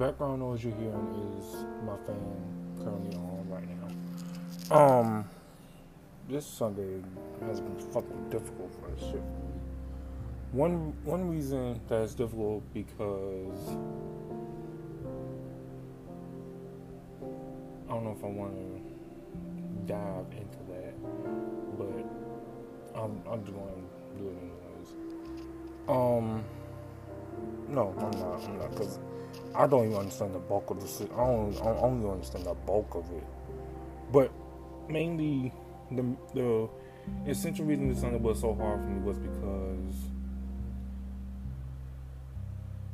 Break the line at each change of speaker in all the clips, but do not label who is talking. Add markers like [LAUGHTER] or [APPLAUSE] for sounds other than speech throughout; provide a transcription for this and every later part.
background noise you're hearing is my fan currently on right now. Um, this Sunday has been fucking difficult for this shit. One one reason that it's difficult because I don't know if I want to dive into that, but I'm I'm just going to do it anyways. Um, no, I'm not. I'm not because I don't even understand the bulk of the. I don't. I don't even understand the bulk of it, but mainly the the essential reason this Sunday was so hard for me was because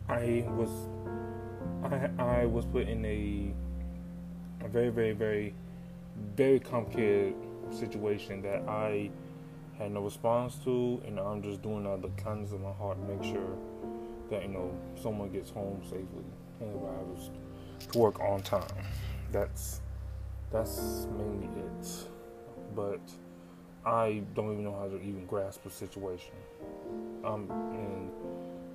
I was I I was put in a a very very very very complicated situation that I had no response to, and I'm just doing out of the kindness of my heart to make sure that you know someone gets home safely to work on time. That's that's mainly it. But I don't even know how to even grasp the situation. Um, and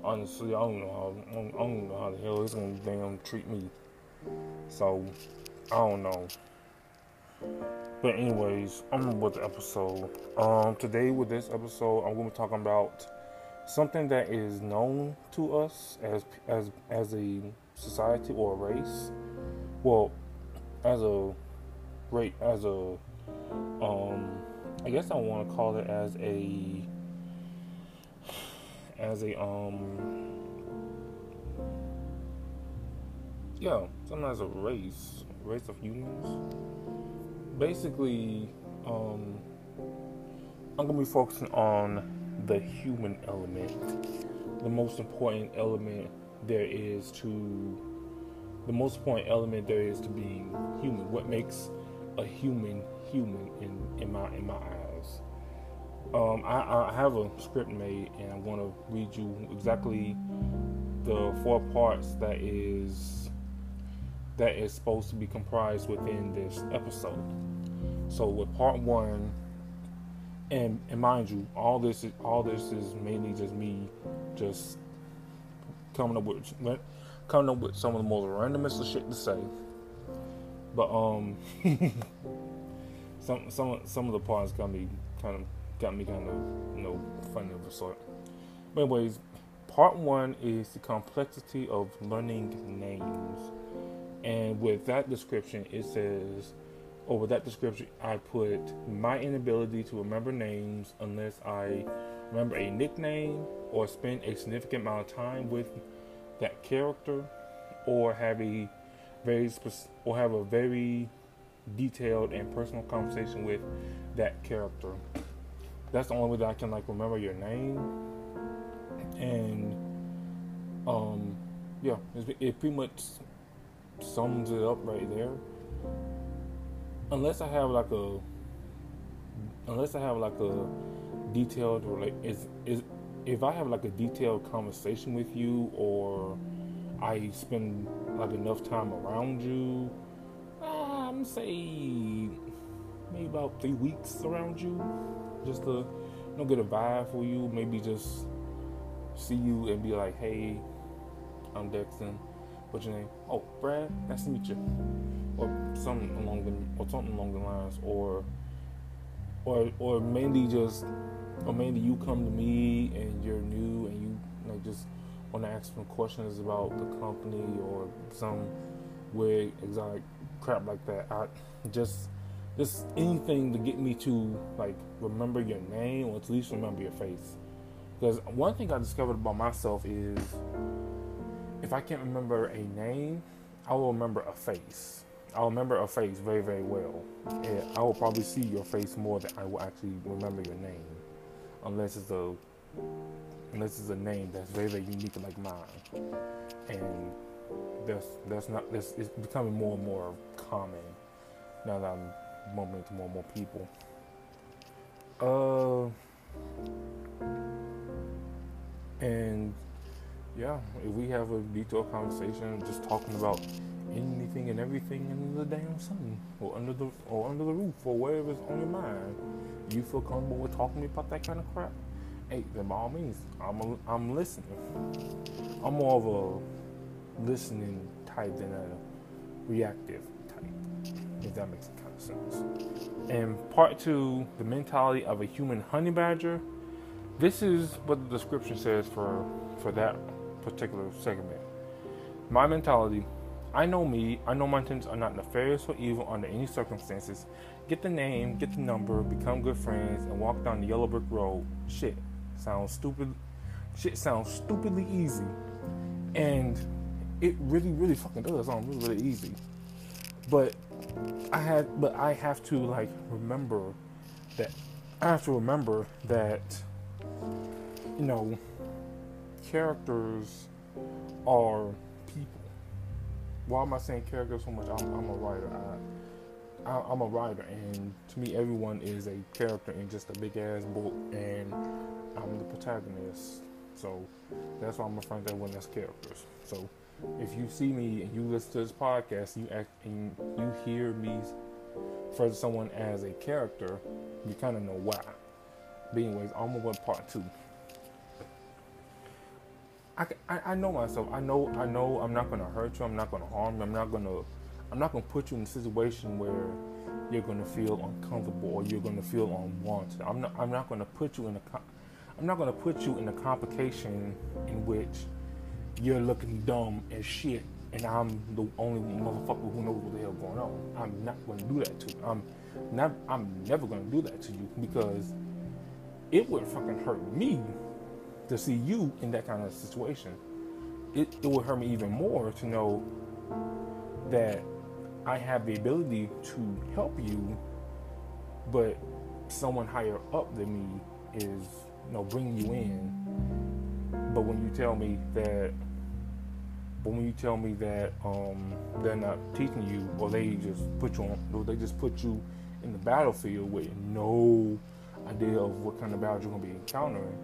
honestly, I don't know how I don't, I don't know how the hell it's gonna damn treat me. So I don't know. But anyways, I'm with the episode. Um, today with this episode, I'm gonna be talking about something that is known to us as as as a society or race. Well, as a rate as a um I guess I want to call it as a as a um yeah, something as a race, race of humans. Basically, um I'm gonna be focusing on the human element, the most important element there is to the most important element there is to being human. What makes a human human in, in my in my eyes. Um, I, I have a script made, and I'm going to read you exactly the four parts that is that is supposed to be comprised within this episode. So with part one, and and mind you, all this is all this is mainly just me, just coming up with coming up with some of the most randomest shit to say. But um, [LAUGHS] some some some of the parts got me kind of got me kind of you know funny of a sort. But anyways, part one is the complexity of learning names, and with that description, it says, with that description, I put my inability to remember names unless I remember a nickname or spend a significant amount of time with that character, or have a very or have a very detailed and personal conversation with that character. That's the only way that I can like remember your name. And um yeah, it pretty much sums it up right there. Unless I have like a unless I have like a detailed or like is is if I have like a detailed conversation with you or I spend like enough time around you, uh, I'm say maybe about three weeks around you, just to you know get a vibe for you. Maybe just see you and be like, hey, I'm Dexton. What's your name? Oh, Brad. Nice to meet you. Or something along the or something along the lines, or or or mainly just or maybe you come to me and you're new and you, you know, just want to ask some questions about the company or some weird exotic crap like that. I just just anything to get me to like remember your name or at least remember your face. Because one thing I discovered about myself is if I can't remember a name, I will remember a face. I'll remember a face very, very well. And I will probably see your face more than I will actually remember your name. Unless it's a unless it's a name that's very, very unique like mine. And that's that's not that's it's becoming more and more common now that I'm bumping into more and more people. Uh and yeah, if we have a detailed conversation just talking about anything and everything under the damn sun or under the or under the roof or whatever's on your mind, you feel comfortable with talking to me about that kind of crap, hey, then by all means, I'm a, I'm listening. I'm more of a listening type than a reactive type. If that makes kind of sense. And part two, the mentality of a human honey badger. This is what the description says for for that particular segment. My mentality I know me. I know my intentions are not nefarious or evil under any circumstances. Get the name, get the number, become good friends, and walk down the yellow brick road. Shit sounds stupid. Shit sounds stupidly easy, and it really, really fucking does sound really, really easy. But I had, but I have to like remember that I have to remember that you know characters are why am I saying character so much? I'm, I'm a writer. I, I, am a writer, and to me, everyone is a character in just a big ass book, and I'm the protagonist. So that's why I'm referring to everyone as characters. So if you see me and you listen to this podcast, you act and you hear me to someone as a character, you kind of know why. But anyways, I'm gonna part two. I, I, know myself. I know I know I'm not gonna hurt you. I'm not gonna harm you. I'm not gonna I'm not gonna put you in a situation where you're gonna feel uncomfortable or you're gonna feel unwanted. I'm not I'm not gonna put you in a I'm not gonna put you in a complication in which you're looking dumb as shit and I'm the only motherfucker who knows what the hell going on. I'm not gonna do that to you. I'm not I'm never gonna do that to you because it would fucking hurt me to see you in that kind of situation. It, it would hurt me even more to know that I have the ability to help you, but someone higher up than me is, you know, bringing you in. But when you tell me that, but when you tell me that um, they're not teaching you, or they just put you on, or they just put you in the battlefield with no idea of what kind of battle you're to be encountering,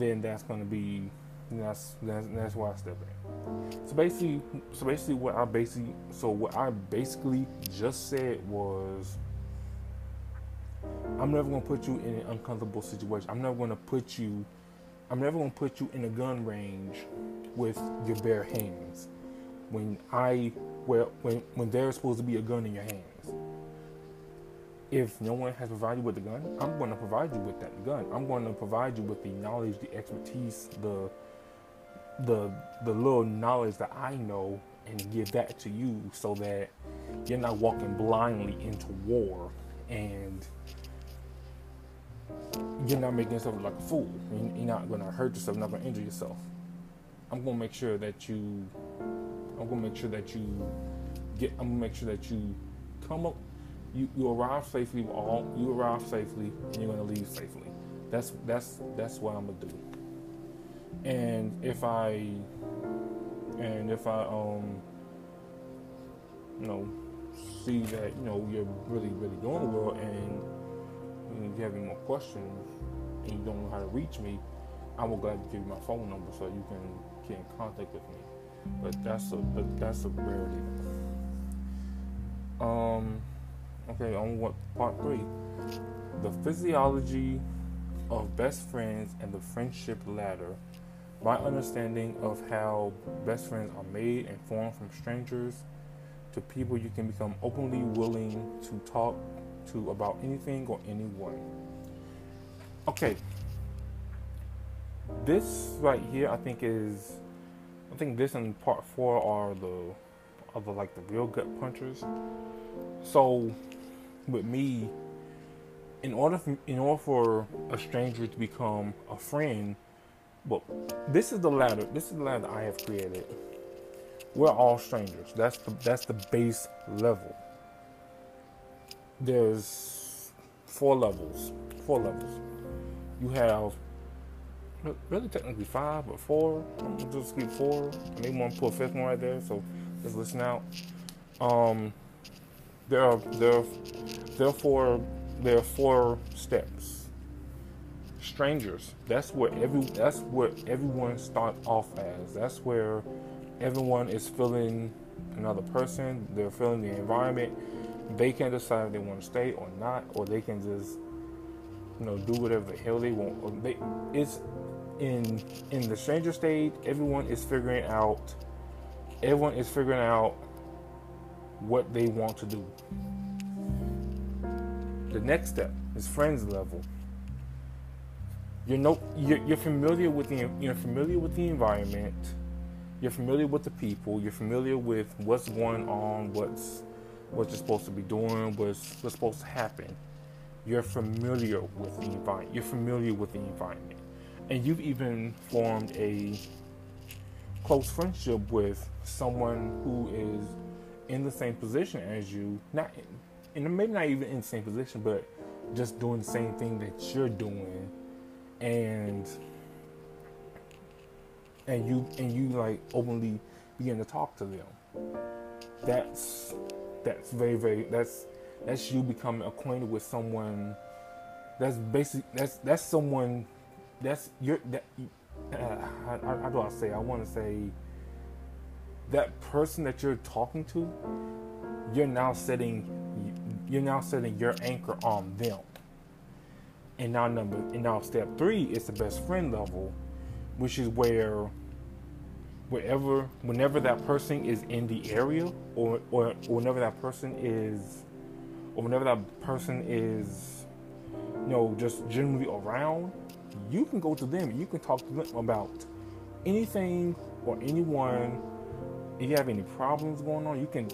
then that's going to be that's, that's that's why I step in. So basically, so basically, what I basically so what I basically just said was, I'm never to put you in an uncomfortable situation. I'm never to put you, I'm never to put you in a gun range with your bare hands. When I well when when there's supposed to be a gun in your hands if no one has provided you with the gun, I'm going to provide you with that gun. I'm going to provide you with the knowledge, the expertise, the the the little knowledge that I know and give that to you so that you're not walking blindly into war and you're not making yourself like a fool. You're not going to hurt yourself, not going to injure yourself. I'm going to make sure that you I'm going to make sure that you get I'm going to make sure that you come up you, you arrive safely all you arrive safely and you're gonna leave safely. That's that's that's what I'm gonna do. And if I and if I um you know see that you know you're really really doing well and, and you have any more questions and you don't know how to reach me, I will gladly give you my phone number so you can get in contact with me. But that's a but that's a rarity. Um Okay, on what part three? The physiology of best friends and the friendship ladder. My understanding of how best friends are made and formed from strangers to people you can become openly willing to talk to about anything or anyone. Okay. This right here I think is I think this and part four are the are the like the real gut punchers. So with me, in order for, in order for a stranger to become a friend, well, this is the ladder. This is the ladder I have created. We're all strangers. That's the that's the base level. There's four levels. Four levels. You have really technically five, but four. I'm just keep four. I may want to put a fifth one right there. So just listen out. Um, there are there therefore there are four steps. Strangers. That's where every that's what everyone starts off as. That's where everyone is feeling another person. They're feeling the environment. They can decide if they want to stay or not, or they can just you know do whatever the hell they want. They, it's in in the stranger stage. Everyone is figuring out everyone is figuring out what they want to do. The next step is friends level. You're no, you're, you're familiar with the you're familiar with the environment. You're familiar with the people. You're familiar with what's going on, what's what you're supposed to be doing, what's what's supposed to happen. You're familiar with the environment. You're familiar with the environment, and you've even formed a close friendship with someone who is in the same position as you, not in, and maybe not even in the same position, but just doing the same thing that you're doing, and and you and you like openly begin to talk to them. That's that's very very that's that's you becoming acquainted with someone. That's basic. That's that's someone. That's your that. Uh, how, how do I say? I want to say that person that you're talking to. You're now setting. You're now setting your anchor on them. And now number and now step three is the best friend level, which is where wherever whenever that person is in the area or, or, or whenever that person is or whenever that person is you know just generally around you can go to them and you can talk to them about anything or anyone if you have any problems going on you can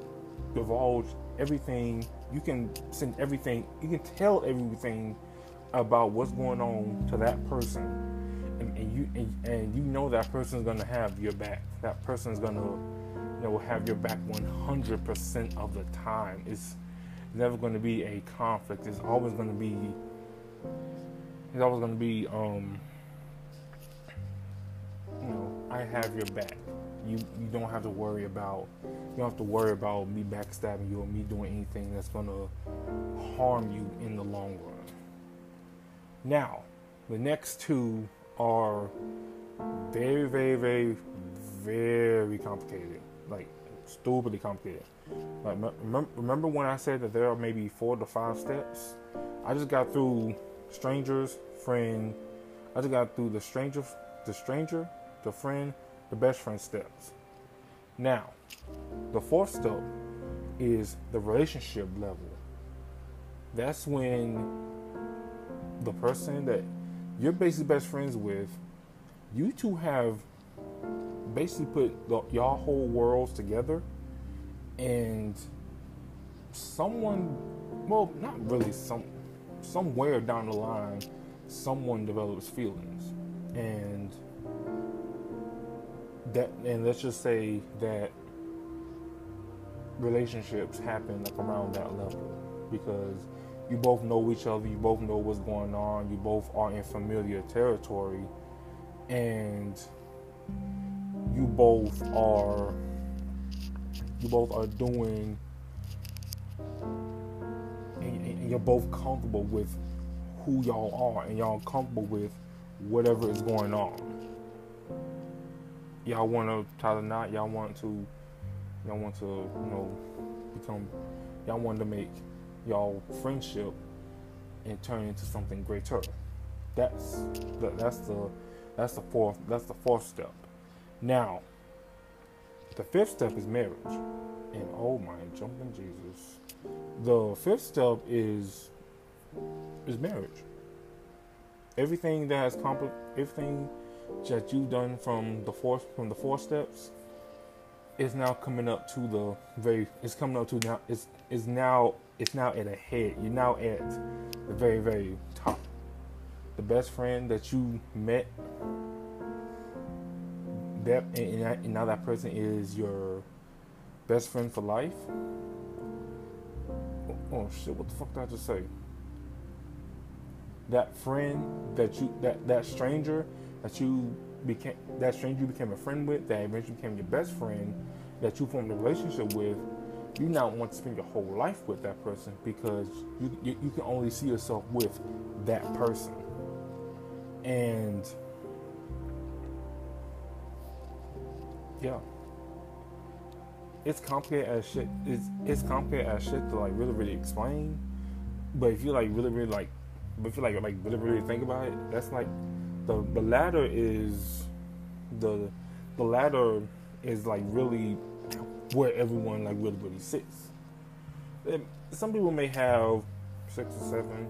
divulge everything you can send everything you can tell everything about what's going on to that person and, and you and, and, you know that person's gonna have your back. That person's gonna you know have your back 100% of the time. It's never gonna be a conflict. It's always gonna be. It's always gonna be. Um, you know, I have your back. You you don't have to worry about. You don't have to worry about me backstabbing you or me doing anything that's gonna harm you in the long run. Now, the next two are very, very, very, very complicated. Like stupidly complicated. Like remember when I said that there are maybe four to five steps? I just got through strangers, friend. I just got through the stranger, the stranger, the friend, the best friend steps. Now, the fourth step is the relationship level. That's when the person that you're basically best friends with, you two have basically put the, y'all whole worlds together, and someone, well, not really, some somewhere down the line, someone develops feelings, and that, and let's just say that relationships happen like around that level because you both know each other, you both know what's going on, you both are in familiar territory, and you both are you both are doing and, you're both comfortable with who y'all are and y'all comfortable with whatever is going on. Y'all want to tie the knot. Y'all want to, y'all want to, you know, become. Y'all want to make y'all friendship and turn into something greater. That's the, that's the that's the fourth that's the fourth step. Now, the fifth step is marriage, and oh my jumping Jesus, the fifth step is is marriage. Everything that has compl- everything that you've done from the four from the four steps is now coming up to the very it's coming up to now it's is now it's now at a head. You're now at the very, very top. The best friend that you met, that and, and now that person is your best friend for life. Oh, oh shit! What the fuck did I just say? That friend that you that that stranger that you became that stranger you became a friend with that eventually became your best friend that you formed a relationship with you now want to spend your whole life with that person because you, you, you can only see yourself with that person. And yeah. It's complicated as shit. It's it's complicated as shit to like really really explain. But if you like really really like, but if you like like really really think about it, that's like the the ladder is the the ladder is like really where everyone like really really sits. And some people may have six or seven,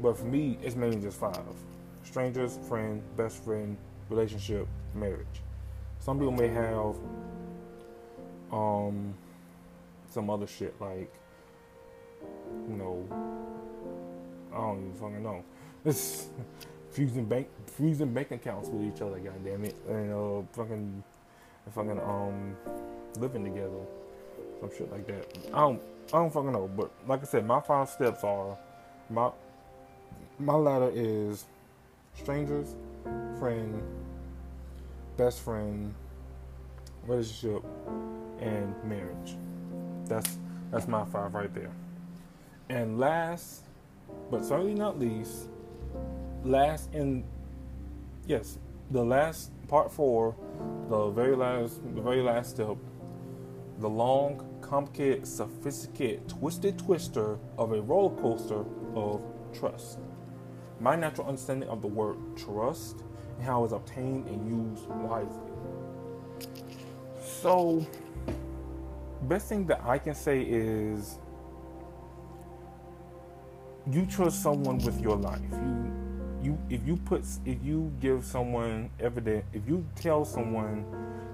but for me, it's mainly just five: strangers, friend, best friend, relationship, marriage. Some people may have um some other shit like you know I don't even fucking know. It's [LAUGHS] fusing bank fusing bank accounts with each other, god damn it. And uh fucking fucking um living together. Some shit like that. I don't I don't fucking know. But like I said, my five steps are my my ladder is strangers, friend, best friend, relationship, and marriage. That's that's my five right there. And last, but certainly not least, last in yes, the last part four, the very last the very last step, the long, complicated, sophisticated, twisted twister of a roller coaster of trust. My natural understanding of the word trust and how it's obtained and used wisely. So, best thing that I can say is you trust someone with your life. You you if you put if you give someone evidence if you tell someone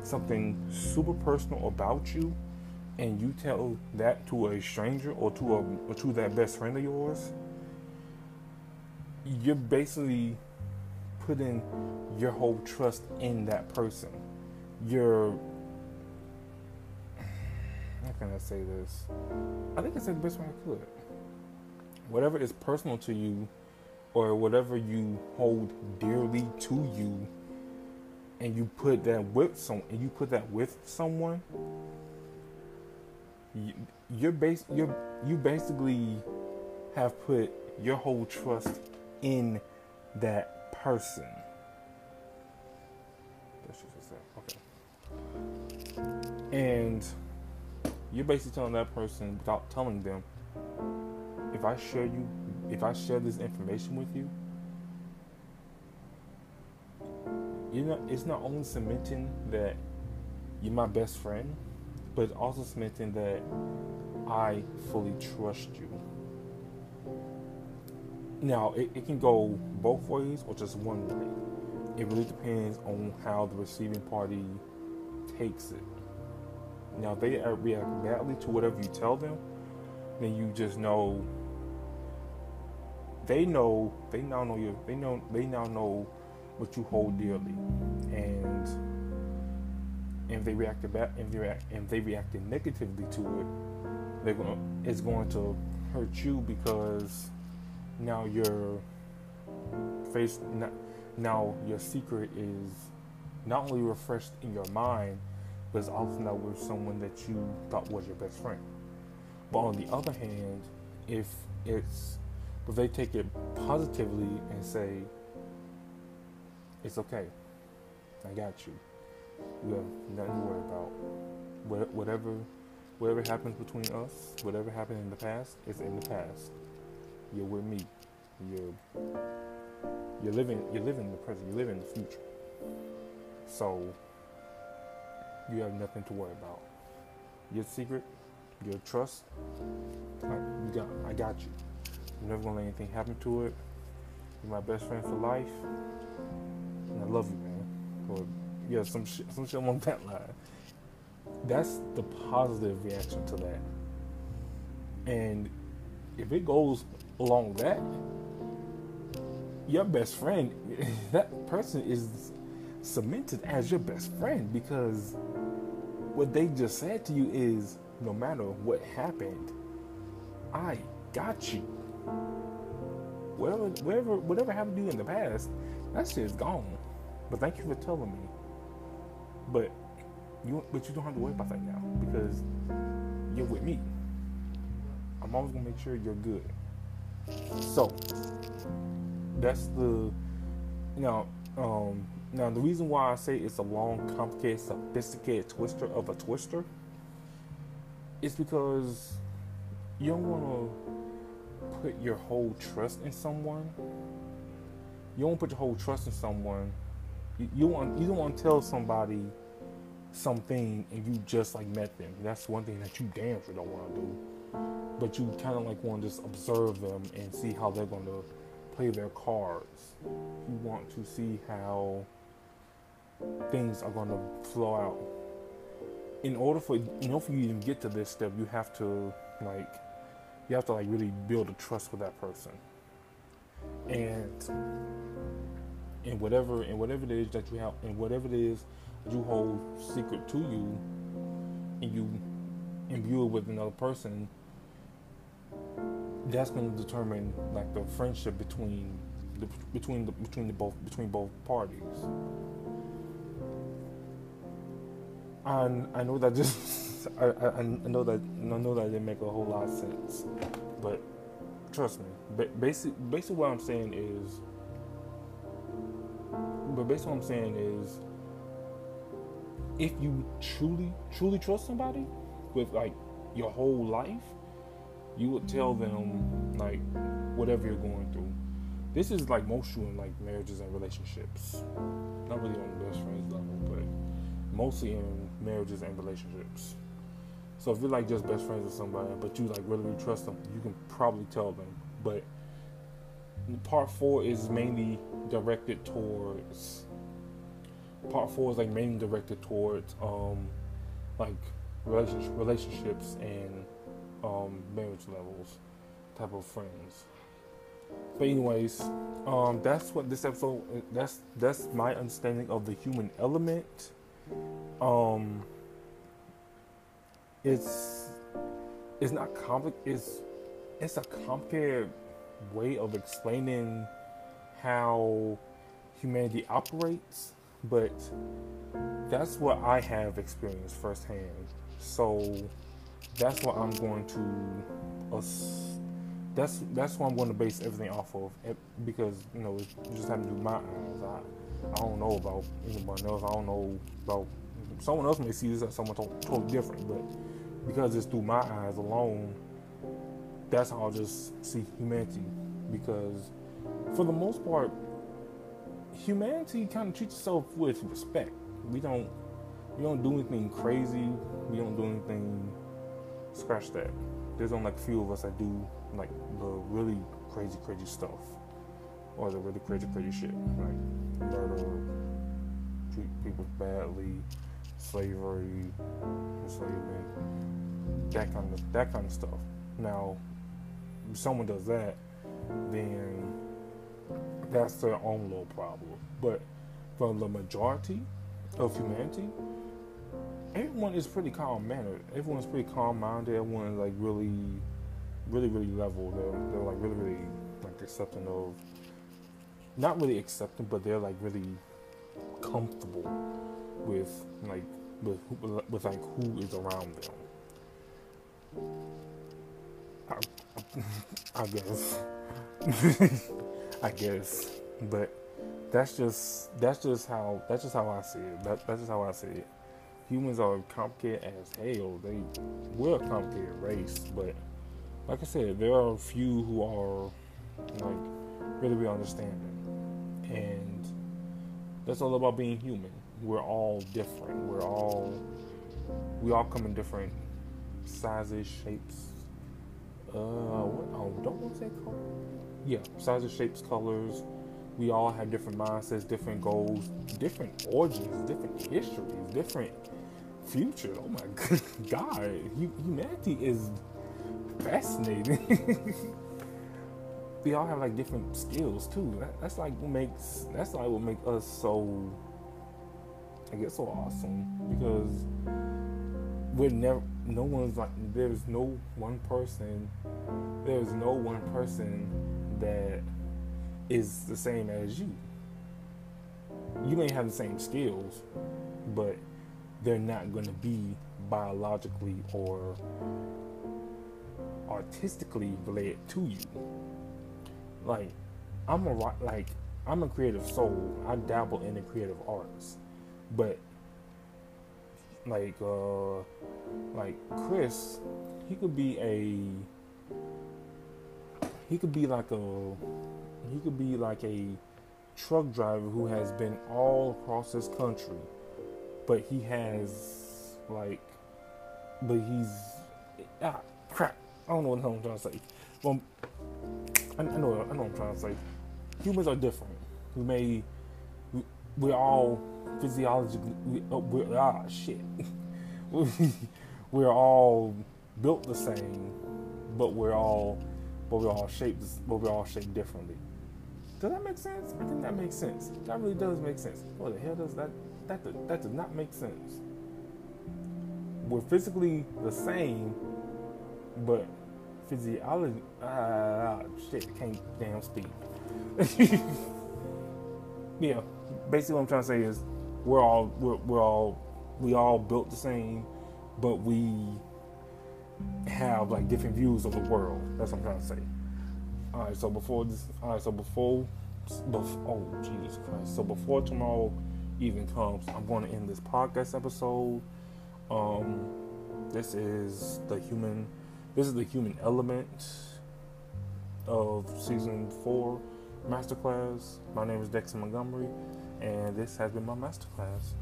something super personal about you and you tell that to a stranger or to a or to that best friend of yours you're basically putting your whole trust in that person you're how can I say this? I think I said the best way I could. Whatever is personal to you or whatever you hold dearly to you and you put that with some and you put that with someone you, you're base you're, you basically have put your whole trust in that person. Okay. And you're basically telling that person without telling them if I share you if I share this information with you, you know, it's not only cementing that you're my best friend, but it's also cementing that I fully trust you. Now, it, it can go both ways or just one way. It really depends on how the receiving party takes it. Now, if they react badly to whatever you tell them, then you just know they know they now know you they know they now know what you hold dearly. And if they reacted back if they react if they reacted negatively to it they're going it's going to hurt you because now your face now your secret is not only refreshed in your mind but it's also now with someone that you thought was your best friend. But on the other hand if it's but they take it positively and say, it's okay. I got you. You have nothing to worry about. Whatever, whatever happens between us, whatever happened in the past, is in the past. You're with me. You're you're living you're living in the present. You live in the future. So you have nothing to worry about. Your secret, your trust, I, you got I got you. I'm never gonna let anything happen to it. You're my best friend for life. And I love you, man. Or yeah, some shit, some shit along that line. That's the positive reaction to that. And if it goes along that, your best friend, [LAUGHS] that person is cemented as your best friend because what they just said to you is no matter what happened, I got you whatever, whatever, whatever happened to you in the past, that shit is gone. But thank you for telling me. But you, but you don't have to worry about that now because you're with me. I'm always gonna make sure you're good. So that's the now um now the reason why I say it's a long, complicated, sophisticated twister of a twister is because you don't wanna put your whole trust in someone. You don't put your whole trust in someone. You, you want you don't want to tell somebody something and you just like met them. That's one thing that you damn sure don't want to do. But you kind of like want to just observe them and see how they're going to play their cards. You want to see how things are going to flow out. In order for in order for you to get to this step, you have to like you have to like really build a trust with that person. And and whatever and whatever it is that you have and whatever it is that you hold secret to you and you imbue it with another person that's going to determine like the friendship between the between the between the both between both parties and I know that just [LAUGHS] I, I, know that I know that didn't make a whole lot of sense but trust me basically basically what I'm saying is but basically what I'm saying is if you truly truly trust somebody with like your whole life you would tell them like whatever you're going through. This is like most true in like marriages and relationships. Not really on the best friends level, but mostly in marriages and relationships. So if you're like just best friends with somebody, but you like really, really trust them, you can probably tell them. But part four is mainly directed towards. Part four is like mainly directed towards um, like relationships and um, marriage levels type of friends. But anyways, um, that's what this episode. That's that's my understanding of the human element. Um, it's it's not complex. It's it's a complicated way of explaining how humanity operates, but that's what I have experienced firsthand. So that's what I'm going to. That's that's what I'm going to base everything off of eh, because you know it just happened through my eyes. I I don't know about anyone else. I don't know about someone else may see this as someone totally different, but because it's through my eyes alone, that's how I'll just see humanity. Because for the most part, humanity kind of treats itself with respect. We don't we don't do anything crazy. We don't do anything scratch that. There's only like a few of us that do like the really crazy, crazy stuff, or the really crazy, crazy shit, like murder, treat people badly, slavery, enslavement, that kind of that kind of stuff. Now, if someone does that, then that's their own little problem. But for the majority of humanity, everyone is pretty calm mannered. Everyone's pretty calm minded. Everyone's like really, really, really level. They're, they're like really, really like accepting of, not really accepting, but they're like really comfortable with like with with like who is around them. I, I guess, [LAUGHS] I guess, but that's just that's just how that's just how I see it. That, that's just how I see it humans are complicated as hell. They we're a complicated race, but like I said, there are a few who are like really, really understanding, and that's all about being human. We're all different. We're all we all come in different sizes, shapes. Uh, what? Oh, don't want to say color. Yeah, sizes, shapes, colors. We all have different mindsets, different goals, different origins, different histories, different future. Oh my [LAUGHS] God, humanity is fascinating. [LAUGHS] we all have like different skills too. That, that's like what makes that's like what makes us so I guess so awesome because we're never no one's like there's no one person there's no one person that is the same as you. You may have the same skills, but they're not going to be biologically or artistically related to you. Like, I'm a like I'm a creative soul. I dabble in the creative arts, but like uh like Chris, he could be a he could be like a he could be like a truck driver who has been all across this country but he has like, but he's ah crap. I don't know what I'm trying to say. Well, I, I know I know what I'm trying to say. Humans are different. We may we, we're all physiologically we, oh, we're, ah shit. [LAUGHS] we're all built the same, but we're all but we're all shaped but we're all shaped differently. Does that make sense? I think that makes sense. That really does make sense. What the hell does that that that does not make sense? We're physically the same, but physiology ah shit can't damn speak. [LAUGHS] yeah, basically what I'm trying to say is we're all we're, we're all we all built the same, but we have like different views of the world. That's what I'm trying to say. All right, so before this, all right, so before, oh Jesus Christ, so before tomorrow even comes, I'm going to end this podcast episode. Um, this is the human, this is the human element of season four masterclass. My name is Dexter Montgomery, and this has been my masterclass.